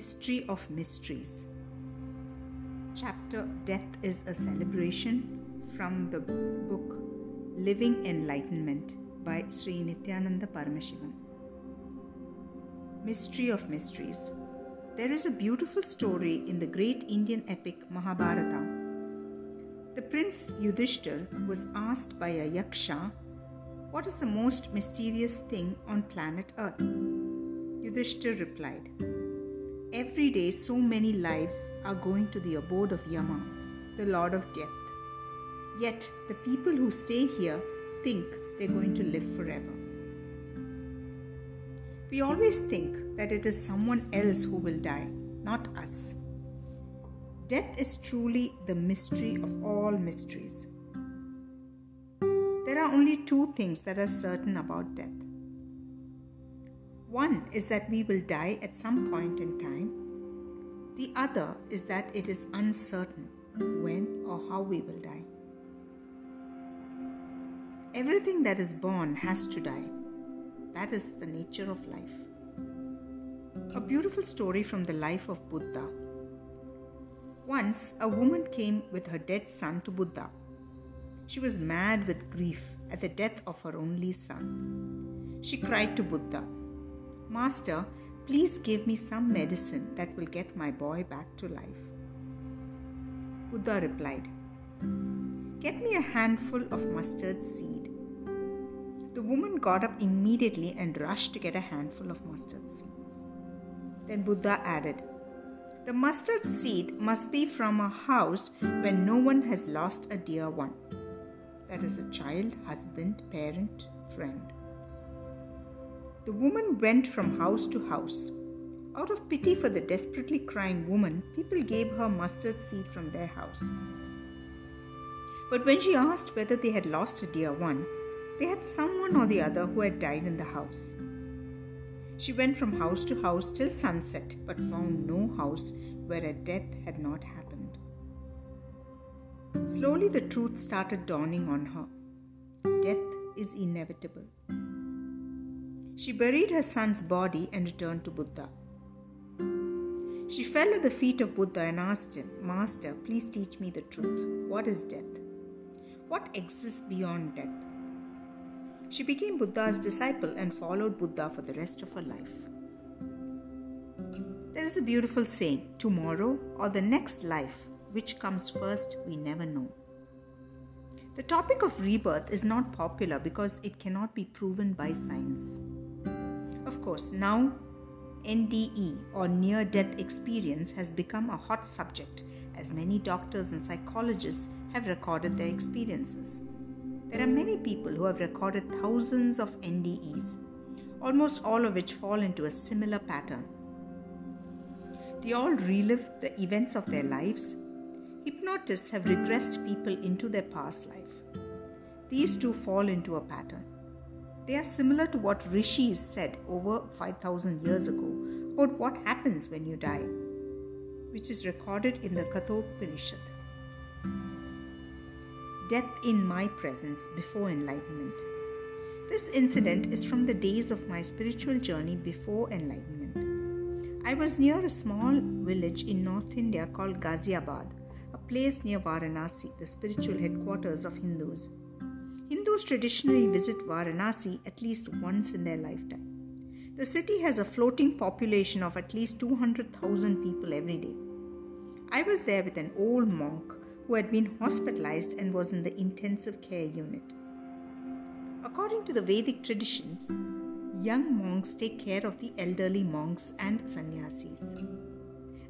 Mystery of Mysteries. Chapter Death is a Celebration from the book Living Enlightenment by Sri Nityananda Paramashivam. Mystery of Mysteries. There is a beautiful story in the great Indian epic Mahabharata. The prince Yudhishthir was asked by a yaksha, What is the most mysterious thing on planet Earth? Yudhishthir replied, Every day, so many lives are going to the abode of Yama, the Lord of Death. Yet, the people who stay here think they're going to live forever. We always think that it is someone else who will die, not us. Death is truly the mystery of all mysteries. There are only two things that are certain about death one is that we will die at some point in time. The other is that it is uncertain when or how we will die. Everything that is born has to die. That is the nature of life. A beautiful story from the life of Buddha. Once, a woman came with her dead son to Buddha. She was mad with grief at the death of her only son. She cried to Buddha, Master, please give me some medicine that will get my boy back to life. Buddha replied, Get me a handful of mustard seed. The woman got up immediately and rushed to get a handful of mustard seeds. Then Buddha added, The mustard seed must be from a house where no one has lost a dear one. That is a child, husband, parent, friend. The woman went from house to house. Out of pity for the desperately crying woman, people gave her mustard seed from their house. But when she asked whether they had lost a dear one, they had someone or the other who had died in the house. She went from house to house till sunset, but found no house where a death had not happened. Slowly, the truth started dawning on her death is inevitable. She buried her son's body and returned to Buddha. She fell at the feet of Buddha and asked him, Master, please teach me the truth. What is death? What exists beyond death? She became Buddha's disciple and followed Buddha for the rest of her life. There is a beautiful saying tomorrow or the next life, which comes first, we never know. The topic of rebirth is not popular because it cannot be proven by science. Course, now NDE or near death experience has become a hot subject as many doctors and psychologists have recorded their experiences. There are many people who have recorded thousands of NDEs, almost all of which fall into a similar pattern. They all relive the events of their lives. Hypnotists have regressed people into their past life. These two fall into a pattern. They are similar to what rishis said over 5000 years ago about what happens when you die, which is recorded in the Kathopanishad. Death in my presence before enlightenment. This incident is from the days of my spiritual journey before enlightenment. I was near a small village in North India called Ghaziabad, a place near Varanasi, the spiritual headquarters of Hindus. Hindus traditionally visit Varanasi at least once in their lifetime. The city has a floating population of at least 200,000 people every day. I was there with an old monk who had been hospitalized and was in the intensive care unit. According to the Vedic traditions, young monks take care of the elderly monks and sannyasis.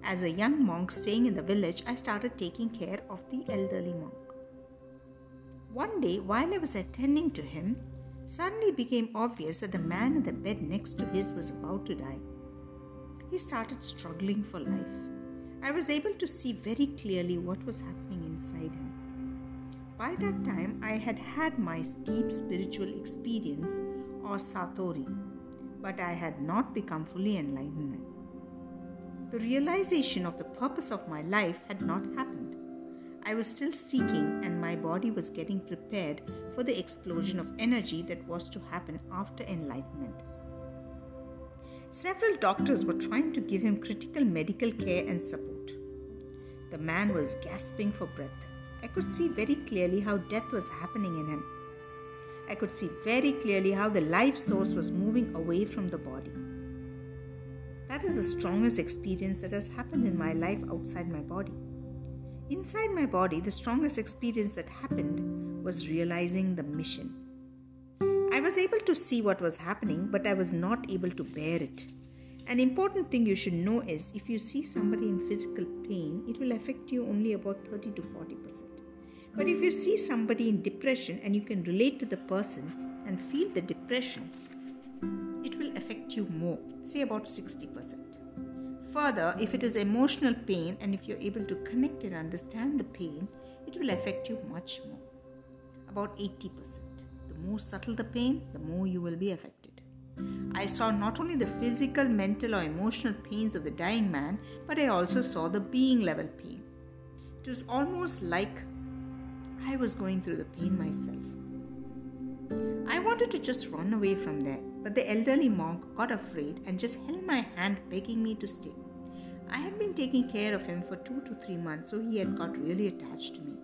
As a young monk staying in the village, I started taking care of the elderly monk. One day, while I was attending to him, suddenly became obvious that the man in the bed next to his was about to die. He started struggling for life. I was able to see very clearly what was happening inside him. By that time, I had had my deep spiritual experience or satori, but I had not become fully enlightened. The realization of the purpose of my life had not happened. I was still seeking, and my body was getting prepared for the explosion of energy that was to happen after enlightenment. Several doctors were trying to give him critical medical care and support. The man was gasping for breath. I could see very clearly how death was happening in him. I could see very clearly how the life source was moving away from the body. That is the strongest experience that has happened in my life outside my body. Inside my body, the strongest experience that happened was realizing the mission. I was able to see what was happening, but I was not able to bear it. An important thing you should know is if you see somebody in physical pain, it will affect you only about 30 to 40%. But if you see somebody in depression and you can relate to the person and feel the depression, it will affect you more, say about 60%. Further, if it is emotional pain and if you're able to connect and understand the pain, it will affect you much more, about 80%. The more subtle the pain, the more you will be affected. I saw not only the physical, mental, or emotional pains of the dying man, but I also saw the being level pain. It was almost like I was going through the pain myself. I wanted to just run away from there, but the elderly monk got afraid and just held my hand, begging me to stay. I had been taking care of him for two to three months, so he had got really attached to me.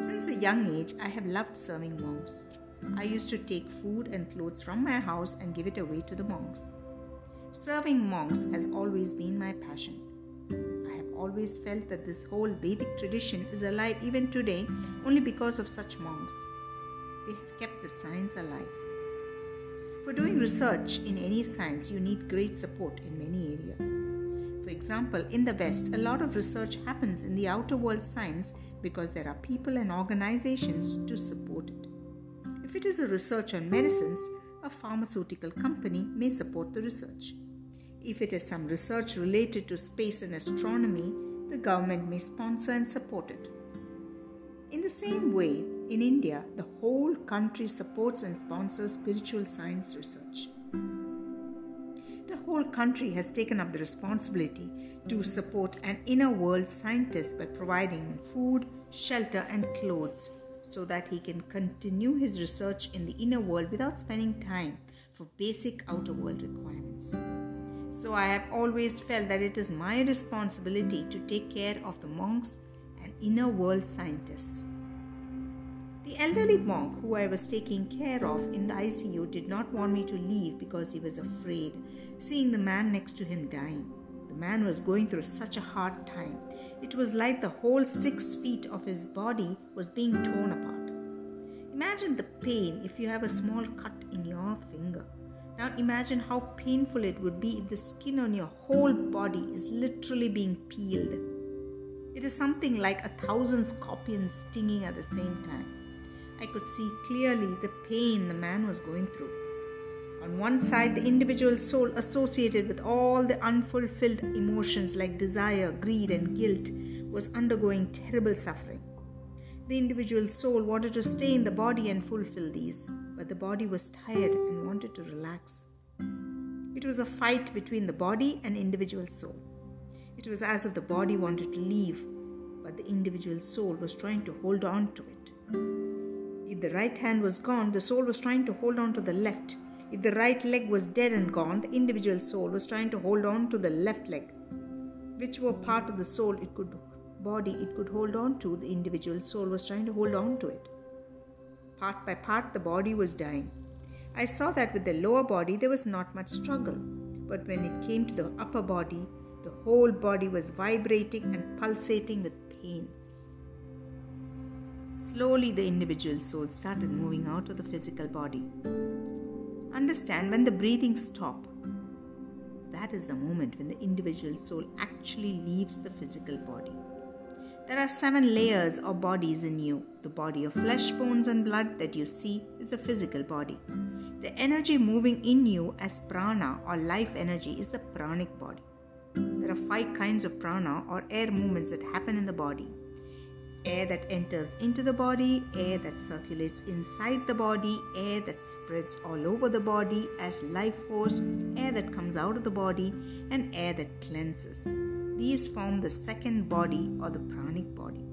Since a young age, I have loved serving monks. I used to take food and clothes from my house and give it away to the monks. Serving monks has always been my passion I have always felt that this whole Vedic tradition is alive even today only because of such monks. They have kept the science alive. For doing research in any science, you need great support in many areas. For example, in the West, a lot of research happens in the outer world science because there are people and organizations to support it. If it is a research on medicines, a pharmaceutical company may support the research. If it is some research related to space and astronomy, the government may sponsor and support it. In the same way, in India, the whole country supports and sponsors spiritual science research. The whole country has taken up the responsibility to support an inner world scientist by providing food, shelter, and clothes so that he can continue his research in the inner world without spending time for basic outer world requirements. So I have always felt that it is my responsibility to take care of the monks and inner world scientists. The elderly monk who I was taking care of in the ICU did not want me to leave because he was afraid, seeing the man next to him dying. The man was going through such a hard time. It was like the whole six feet of his body was being torn apart. Imagine the pain if you have a small cut in your finger. Now imagine how painful it would be if the skin on your whole body is literally being peeled. It is something like a thousand scorpions stinging at the same time. I could see clearly the pain the man was going through. On one side, the individual soul associated with all the unfulfilled emotions like desire, greed, and guilt was undergoing terrible suffering. The individual soul wanted to stay in the body and fulfill these, but the body was tired and wanted to relax. It was a fight between the body and individual soul. It was as if the body wanted to leave, but the individual soul was trying to hold on to it. If the right hand was gone, the soul was trying to hold on to the left. If the right leg was dead and gone, the individual soul was trying to hold on to the left leg. Which were part of the soul it could body it could hold on to, the individual soul was trying to hold on to it. Part by part, the body was dying. I saw that with the lower body, there was not much struggle, but when it came to the upper body, the whole body was vibrating and pulsating with pain. Slowly, the individual soul started moving out of the physical body. Understand when the breathing stops, that is the moment when the individual soul actually leaves the physical body. There are seven layers or bodies in you. The body of flesh, bones, and blood that you see is the physical body. The energy moving in you as prana or life energy is the pranic body. There are five kinds of prana or air movements that happen in the body air that enters into the body, air that circulates inside the body, air that spreads all over the body as life force, air that comes out of the body, and air that cleanses. These form the second body or the pranic body.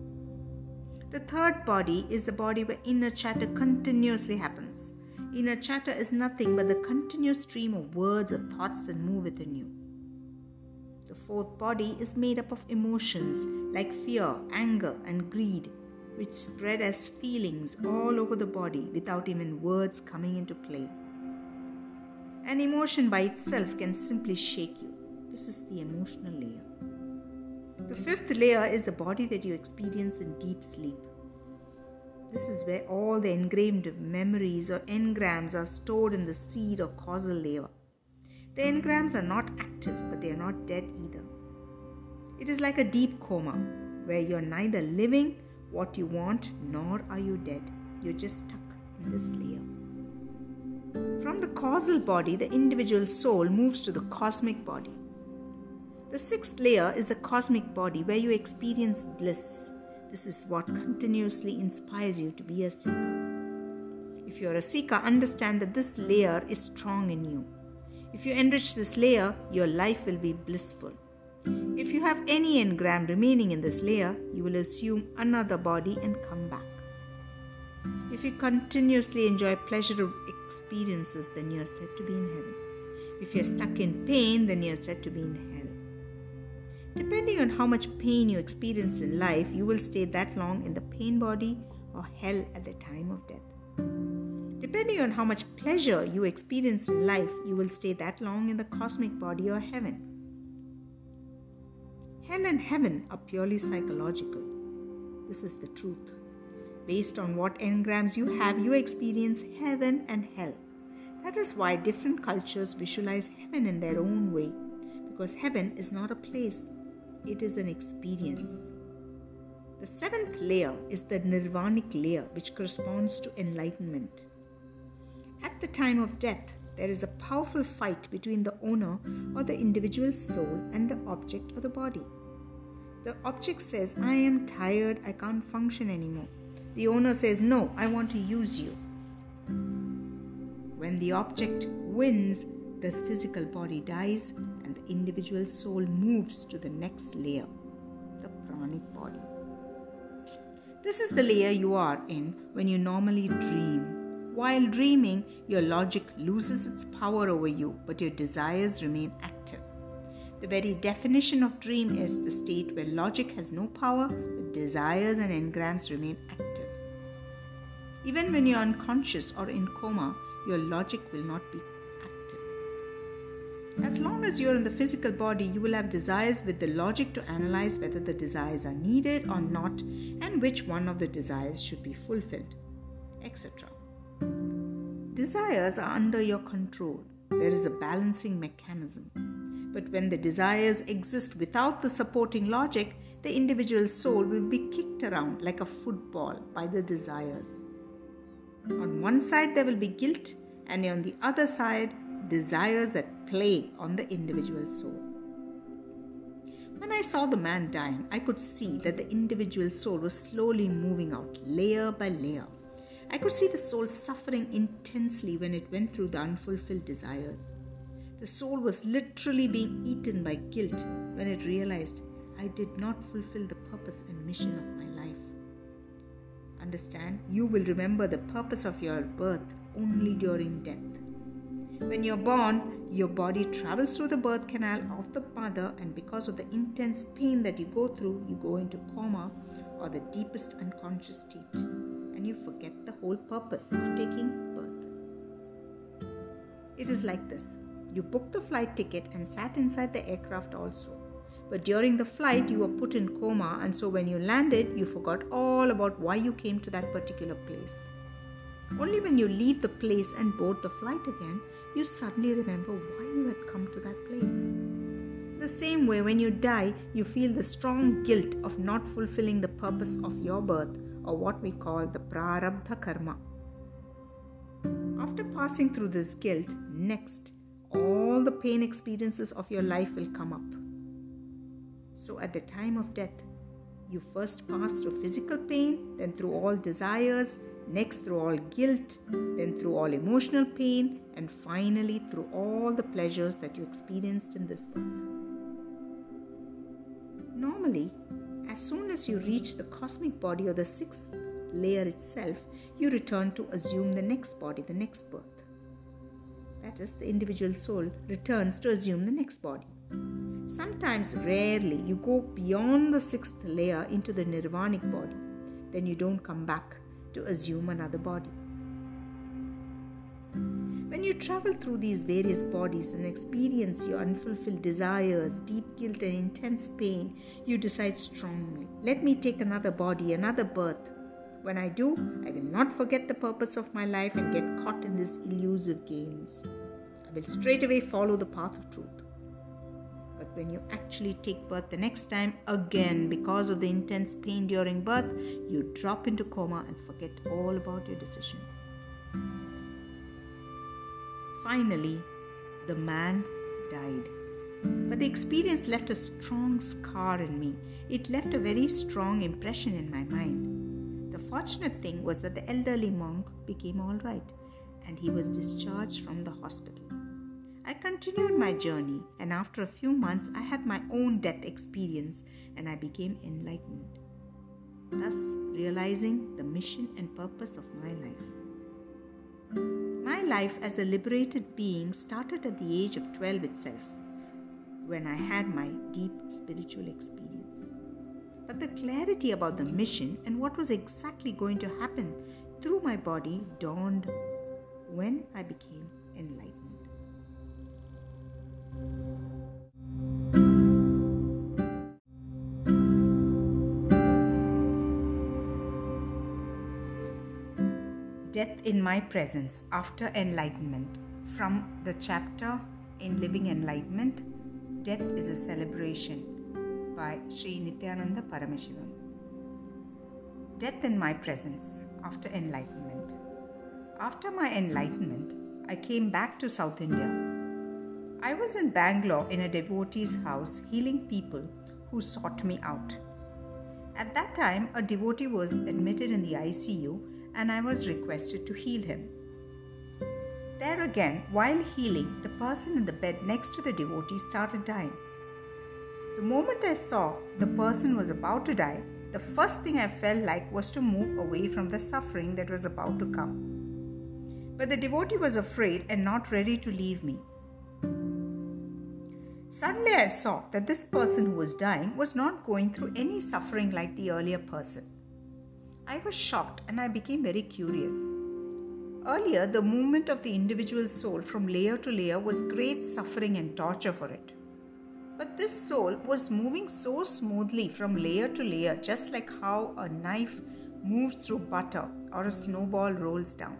The third body is the body where inner chatter continuously happens. Inner chatter is nothing but the continuous stream of words or thoughts that move within you. The fourth body is made up of emotions like fear, anger, and greed, which spread as feelings all over the body without even words coming into play. An emotion by itself can simply shake you. This is the emotional layer. The fifth layer is the body that you experience in deep sleep. This is where all the engraved memories or engrams are stored in the seed or causal layer. The engrams are not active, but they are not dead either. It is like a deep coma where you're neither living what you want nor are you dead. You're just stuck in this layer. From the causal body, the individual soul moves to the cosmic body. The sixth layer is the cosmic body where you experience bliss. This is what continuously inspires you to be a seeker. If you are a seeker, understand that this layer is strong in you. If you enrich this layer, your life will be blissful. If you have any engram remaining in this layer, you will assume another body and come back. If you continuously enjoy pleasurable experiences, then you are said to be in heaven. If you are stuck in pain, then you are said to be in hell. Depending on how much pain you experience in life, you will stay that long in the pain body or hell at the time of death. Depending on how much pleasure you experience in life, you will stay that long in the cosmic body or heaven. Hell and heaven are purely psychological. This is the truth. Based on what engrams you have, you experience heaven and hell. That is why different cultures visualize heaven in their own way, because heaven is not a place, it is an experience. The seventh layer is the nirvanic layer, which corresponds to enlightenment. At the time of death, there is a powerful fight between the owner or the individual soul and the object or the body. The object says, I am tired, I can't function anymore. The owner says, No, I want to use you. When the object wins, the physical body dies and the individual soul moves to the next layer, the pranic body. This is the layer you are in when you normally dream while dreaming, your logic loses its power over you, but your desires remain active. The very definition of dream is the state where logic has no power, but desires and engrams remain active. Even when you're unconscious or in coma, your logic will not be active. As long as you're in the physical body, you will have desires with the logic to analyze whether the desires are needed or not and which one of the desires should be fulfilled, etc. Desires are under your control. There is a balancing mechanism. But when the desires exist without the supporting logic, the individual soul will be kicked around like a football by the desires. On one side, there will be guilt, and on the other side, desires that play on the individual soul. When I saw the man dying, I could see that the individual soul was slowly moving out, layer by layer. I could see the soul suffering intensely when it went through the unfulfilled desires. The soul was literally being eaten by guilt when it realized I did not fulfill the purpose and mission of my life. Understand, you will remember the purpose of your birth only during death. When you're born, your body travels through the birth canal of the mother, and because of the intense pain that you go through, you go into coma or the deepest unconscious state you forget the whole purpose of taking birth. It is like this you booked the flight ticket and sat inside the aircraft also. But during the flight, you were put in coma, and so when you landed, you forgot all about why you came to that particular place. Only when you leave the place and board the flight again, you suddenly remember why you had come to that place. The same way, when you die, you feel the strong guilt of not fulfilling the purpose of your birth or what we call the prarabdha karma. After passing through this guilt, next, all the pain experiences of your life will come up. So at the time of death, you first pass through physical pain, then through all desires, next through all guilt, then through all emotional pain, and finally through all the pleasures that you experienced in this birth. Normally, as soon as you reach the cosmic body or the sixth layer itself, you return to assume the next body, the next birth. That is, the individual soul returns to assume the next body. Sometimes, rarely, you go beyond the sixth layer into the nirvanic body. Then you don't come back to assume another body. When you travel through these various bodies and experience your unfulfilled desires, deep guilt, and intense pain, you decide strongly let me take another body, another birth. When I do, I will not forget the purpose of my life and get caught in these elusive games. I will straightway follow the path of truth. But when you actually take birth the next time, again, because of the intense pain during birth, you drop into coma and forget all about your decision. Finally, the man died. But the experience left a strong scar in me. It left a very strong impression in my mind. The fortunate thing was that the elderly monk became all right and he was discharged from the hospital. I continued my journey, and after a few months, I had my own death experience and I became enlightened, thus realizing the mission and purpose of my life. Life as a liberated being started at the age of 12 itself, when I had my deep spiritual experience. But the clarity about the mission and what was exactly going to happen through my body dawned when I became enlightened. Death in My Presence After Enlightenment from the chapter in Living Enlightenment Death is a Celebration by Sri Nityananda Paramashivam. Death in My Presence After Enlightenment. After my enlightenment, I came back to South India. I was in Bangalore in a devotee's house healing people who sought me out. At that time, a devotee was admitted in the ICU and I was requested to heal him. There again, while healing, the person in the bed next to the devotee started dying. The moment I saw the person was about to die, the first thing I felt like was to move away from the suffering that was about to come. But the devotee was afraid and not ready to leave me. Suddenly, I saw that this person who was dying was not going through any suffering like the earlier person. I was shocked and I became very curious. Earlier, the movement of the individual soul from layer to layer was great suffering and torture for it. But this soul was moving so smoothly from layer to layer, just like how a knife moves through butter or a snowball rolls down.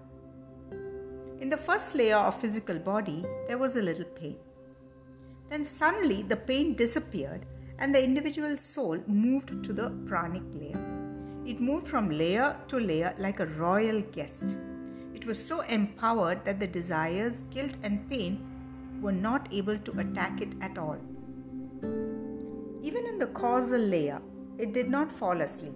In the first layer of physical body, there was a little pain. Then suddenly the pain disappeared and the individual soul moved to the pranic layer. It moved from layer to layer like a royal guest. It was so empowered that the desires, guilt, and pain were not able to attack it at all. Even in the causal layer, it did not fall asleep.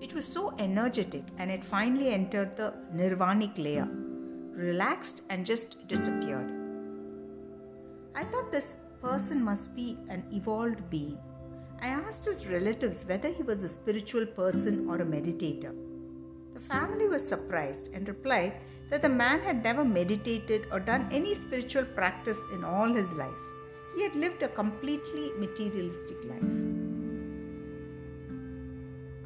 It was so energetic and it finally entered the nirvanic layer, relaxed, and just disappeared. I thought this person must be an evolved being I asked his relatives whether he was a spiritual person or a meditator. The family was surprised and replied that the man had never meditated or done any spiritual practice in all his life. He had lived a completely materialistic life.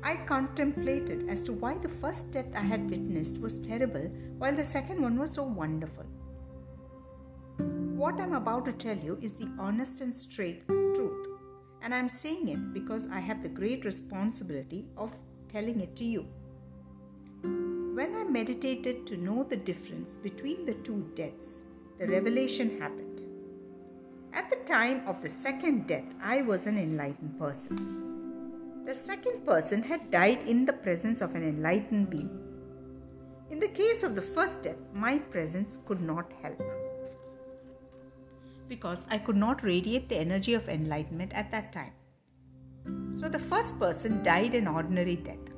I contemplated as to why the first death I had witnessed was terrible while the second one was so wonderful. What I'm about to tell you is the honest and straight. And I'm saying it because I have the great responsibility of telling it to you. When I meditated to know the difference between the two deaths, the revelation happened. At the time of the second death, I was an enlightened person. The second person had died in the presence of an enlightened being. In the case of the first death, my presence could not help because I could not radiate the energy of enlightenment at that time. So the first person died an ordinary death,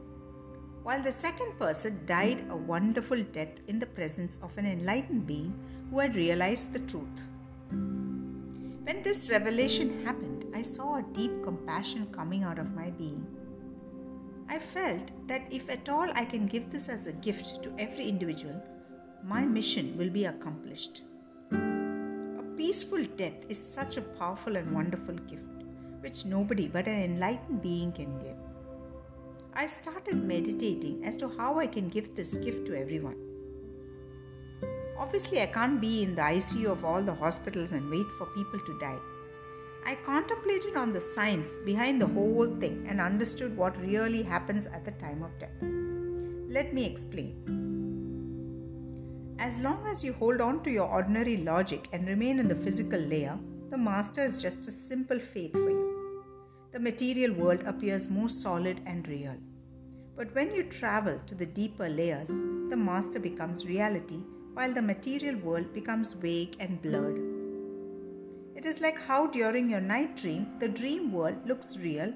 while the second person died a wonderful death in the presence of an enlightened being who had realized the truth. When this revelation happened, I saw a deep compassion coming out of my being. I felt that if at all I can give this as a gift to every individual, my mission will be accomplished. Peaceful death is such a powerful and wonderful gift, which nobody but an enlightened being can give. I started meditating as to how I can give this gift to everyone. Obviously, I can't be in the ICU of all the hospitals and wait for people to die. I contemplated on the science behind the whole thing and understood what really happens at the time of death. Let me explain. As long as you hold on to your ordinary logic and remain in the physical layer, the master is just a simple faith for you. The material world appears more solid and real. But when you travel to the deeper layers, the master becomes reality while the material world becomes vague and blurred. It is like how during your night dream, the dream world looks real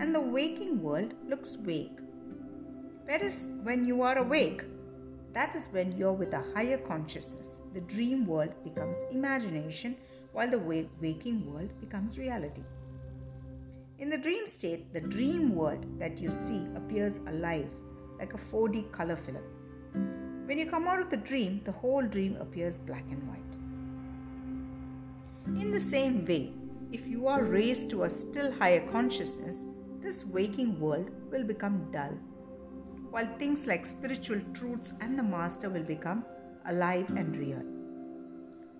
and the waking world looks vague. Whereas when you are awake, that is when you're with a higher consciousness. The dream world becomes imagination while the waking world becomes reality. In the dream state, the dream world that you see appears alive like a 4D color film. When you come out of the dream, the whole dream appears black and white. In the same way, if you are raised to a still higher consciousness, this waking world will become dull while things like spiritual truths and the Master will become alive and real.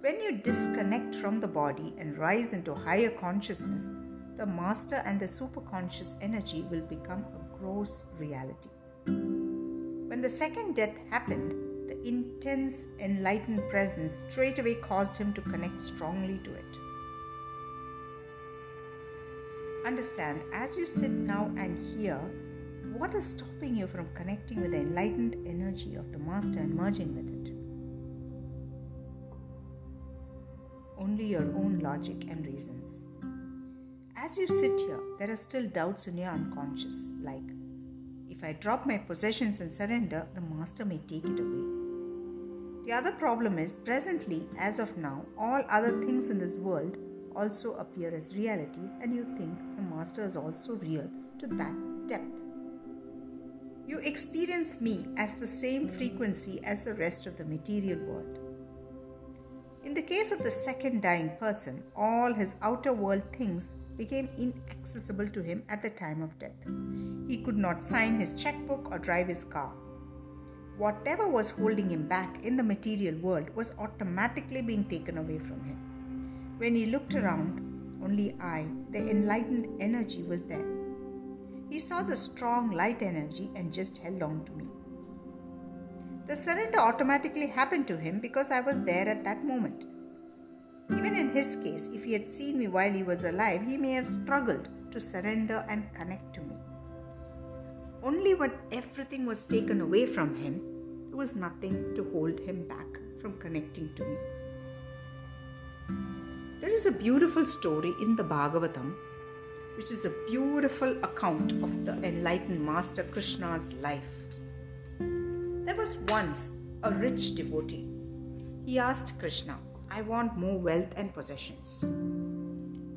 When you disconnect from the body and rise into higher consciousness, the Master and the superconscious energy will become a gross reality. When the second death happened, the intense enlightened presence straightway caused him to connect strongly to it. Understand, as you sit now and hear, what is stopping you from connecting with the enlightened energy of the Master and merging with it? Only your own logic and reasons. As you sit here, there are still doubts in your unconscious, like, if I drop my possessions and surrender, the Master may take it away. The other problem is, presently, as of now, all other things in this world also appear as reality, and you think the Master is also real to that depth. You experience me as the same frequency as the rest of the material world. In the case of the second dying person, all his outer world things became inaccessible to him at the time of death. He could not sign his checkbook or drive his car. Whatever was holding him back in the material world was automatically being taken away from him. When he looked around, only I, the enlightened energy, was there. He saw the strong light energy and just held on to me. The surrender automatically happened to him because I was there at that moment. Even in his case, if he had seen me while he was alive, he may have struggled to surrender and connect to me. Only when everything was taken away from him, there was nothing to hold him back from connecting to me. There is a beautiful story in the Bhagavatam which is a beautiful account of the enlightened Master Krishna's life. There was once a rich devotee. He asked Krishna, I want more wealth and possessions.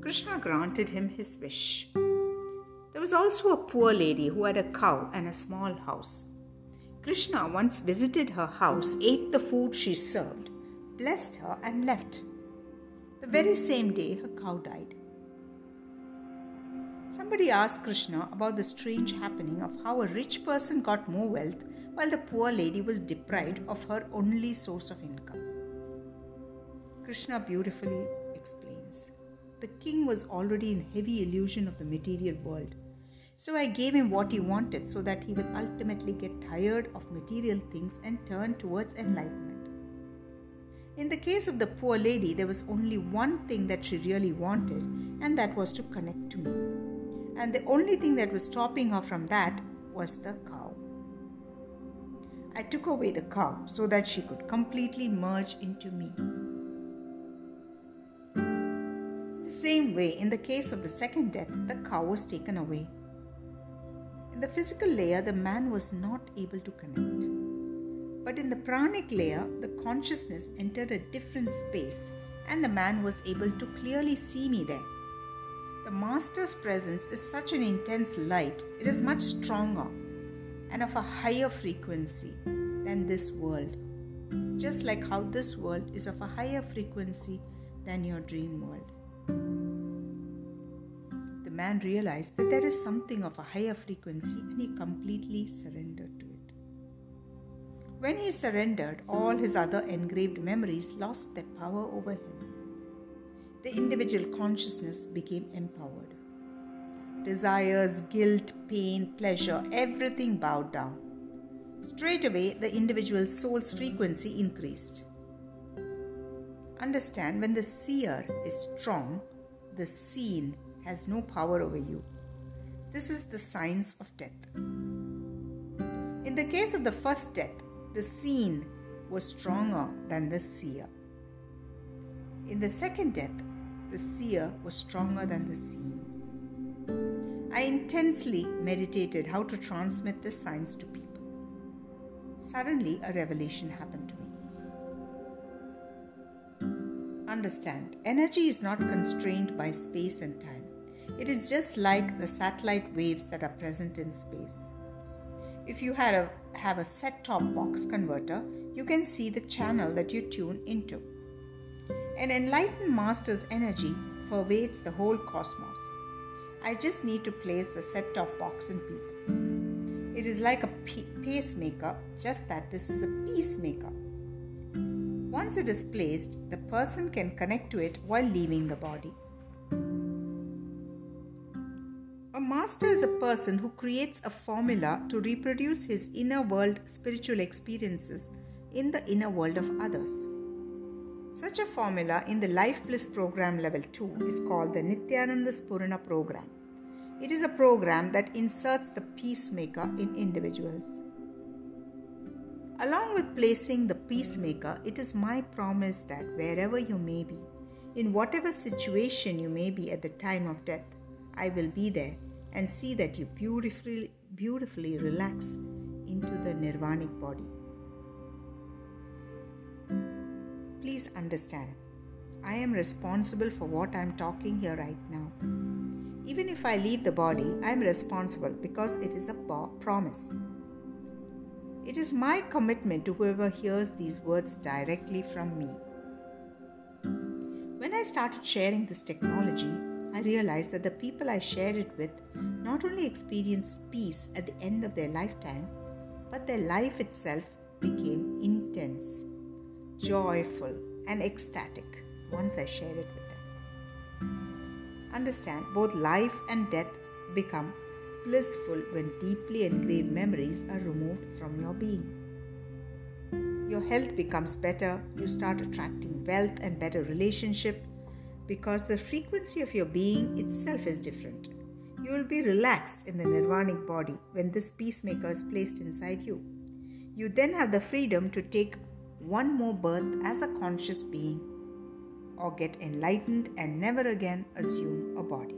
Krishna granted him his wish. There was also a poor lady who had a cow and a small house. Krishna once visited her house, ate the food she served, blessed her, and left. The very same day, her cow died. Somebody asked Krishna about the strange happening of how a rich person got more wealth while the poor lady was deprived of her only source of income. Krishna beautifully explains The king was already in heavy illusion of the material world. So I gave him what he wanted so that he would ultimately get tired of material things and turn towards enlightenment. In the case of the poor lady, there was only one thing that she really wanted, and that was to connect to me and the only thing that was stopping her from that was the cow. I took away the cow so that she could completely merge into me. The same way, in the case of the second death, the cow was taken away. In the physical layer, the man was not able to connect. But in the pranic layer, the consciousness entered a different space, and the man was able to clearly see me there. Master's presence is such an intense light, it is much stronger and of a higher frequency than this world. Just like how this world is of a higher frequency than your dream world. The man realized that there is something of a higher frequency and he completely surrendered to it. When he surrendered, all his other engraved memories lost their power over him. The individual consciousness became empowered. Desires, guilt, pain, pleasure, everything bowed down. Straight away, the individual soul's frequency increased. Understand when the seer is strong, the seen has no power over you. This is the science of death. In the case of the first death, the seen was stronger than the seer. In the second death, the seer was stronger than the seen. I intensely meditated how to transmit the signs to people. Suddenly, a revelation happened to me. Understand, energy is not constrained by space and time. It is just like the satellite waves that are present in space. If you have a, have a set top box converter, you can see the channel that you tune into. An enlightened master's energy pervades the whole cosmos. I just need to place the set top box in people. It is like a pacemaker, just that this is a peacemaker. Once it is placed, the person can connect to it while leaving the body. A master is a person who creates a formula to reproduce his inner world spiritual experiences in the inner world of others. Such a formula in the Life Bliss Program Level 2 is called the Nityananda Spurana Program. It is a program that inserts the peacemaker in individuals. Along with placing the peacemaker, it is my promise that wherever you may be, in whatever situation you may be at the time of death, I will be there and see that you beautifully, beautifully relax into the nirvanic body. Please understand, I am responsible for what I am talking here right now. Even if I leave the body, I am responsible because it is a promise. It is my commitment to whoever hears these words directly from me. When I started sharing this technology, I realized that the people I shared it with not only experienced peace at the end of their lifetime, but their life itself became intense, joyful, and ecstatic once I share it with them. Understand, both life and death become blissful when deeply engraved memories are removed from your being. Your health becomes better, you start attracting wealth and better relationship because the frequency of your being itself is different. You will be relaxed in the nirvanic body when this peacemaker is placed inside you. You then have the freedom to take one more birth as a conscious being or get enlightened and never again assume a body.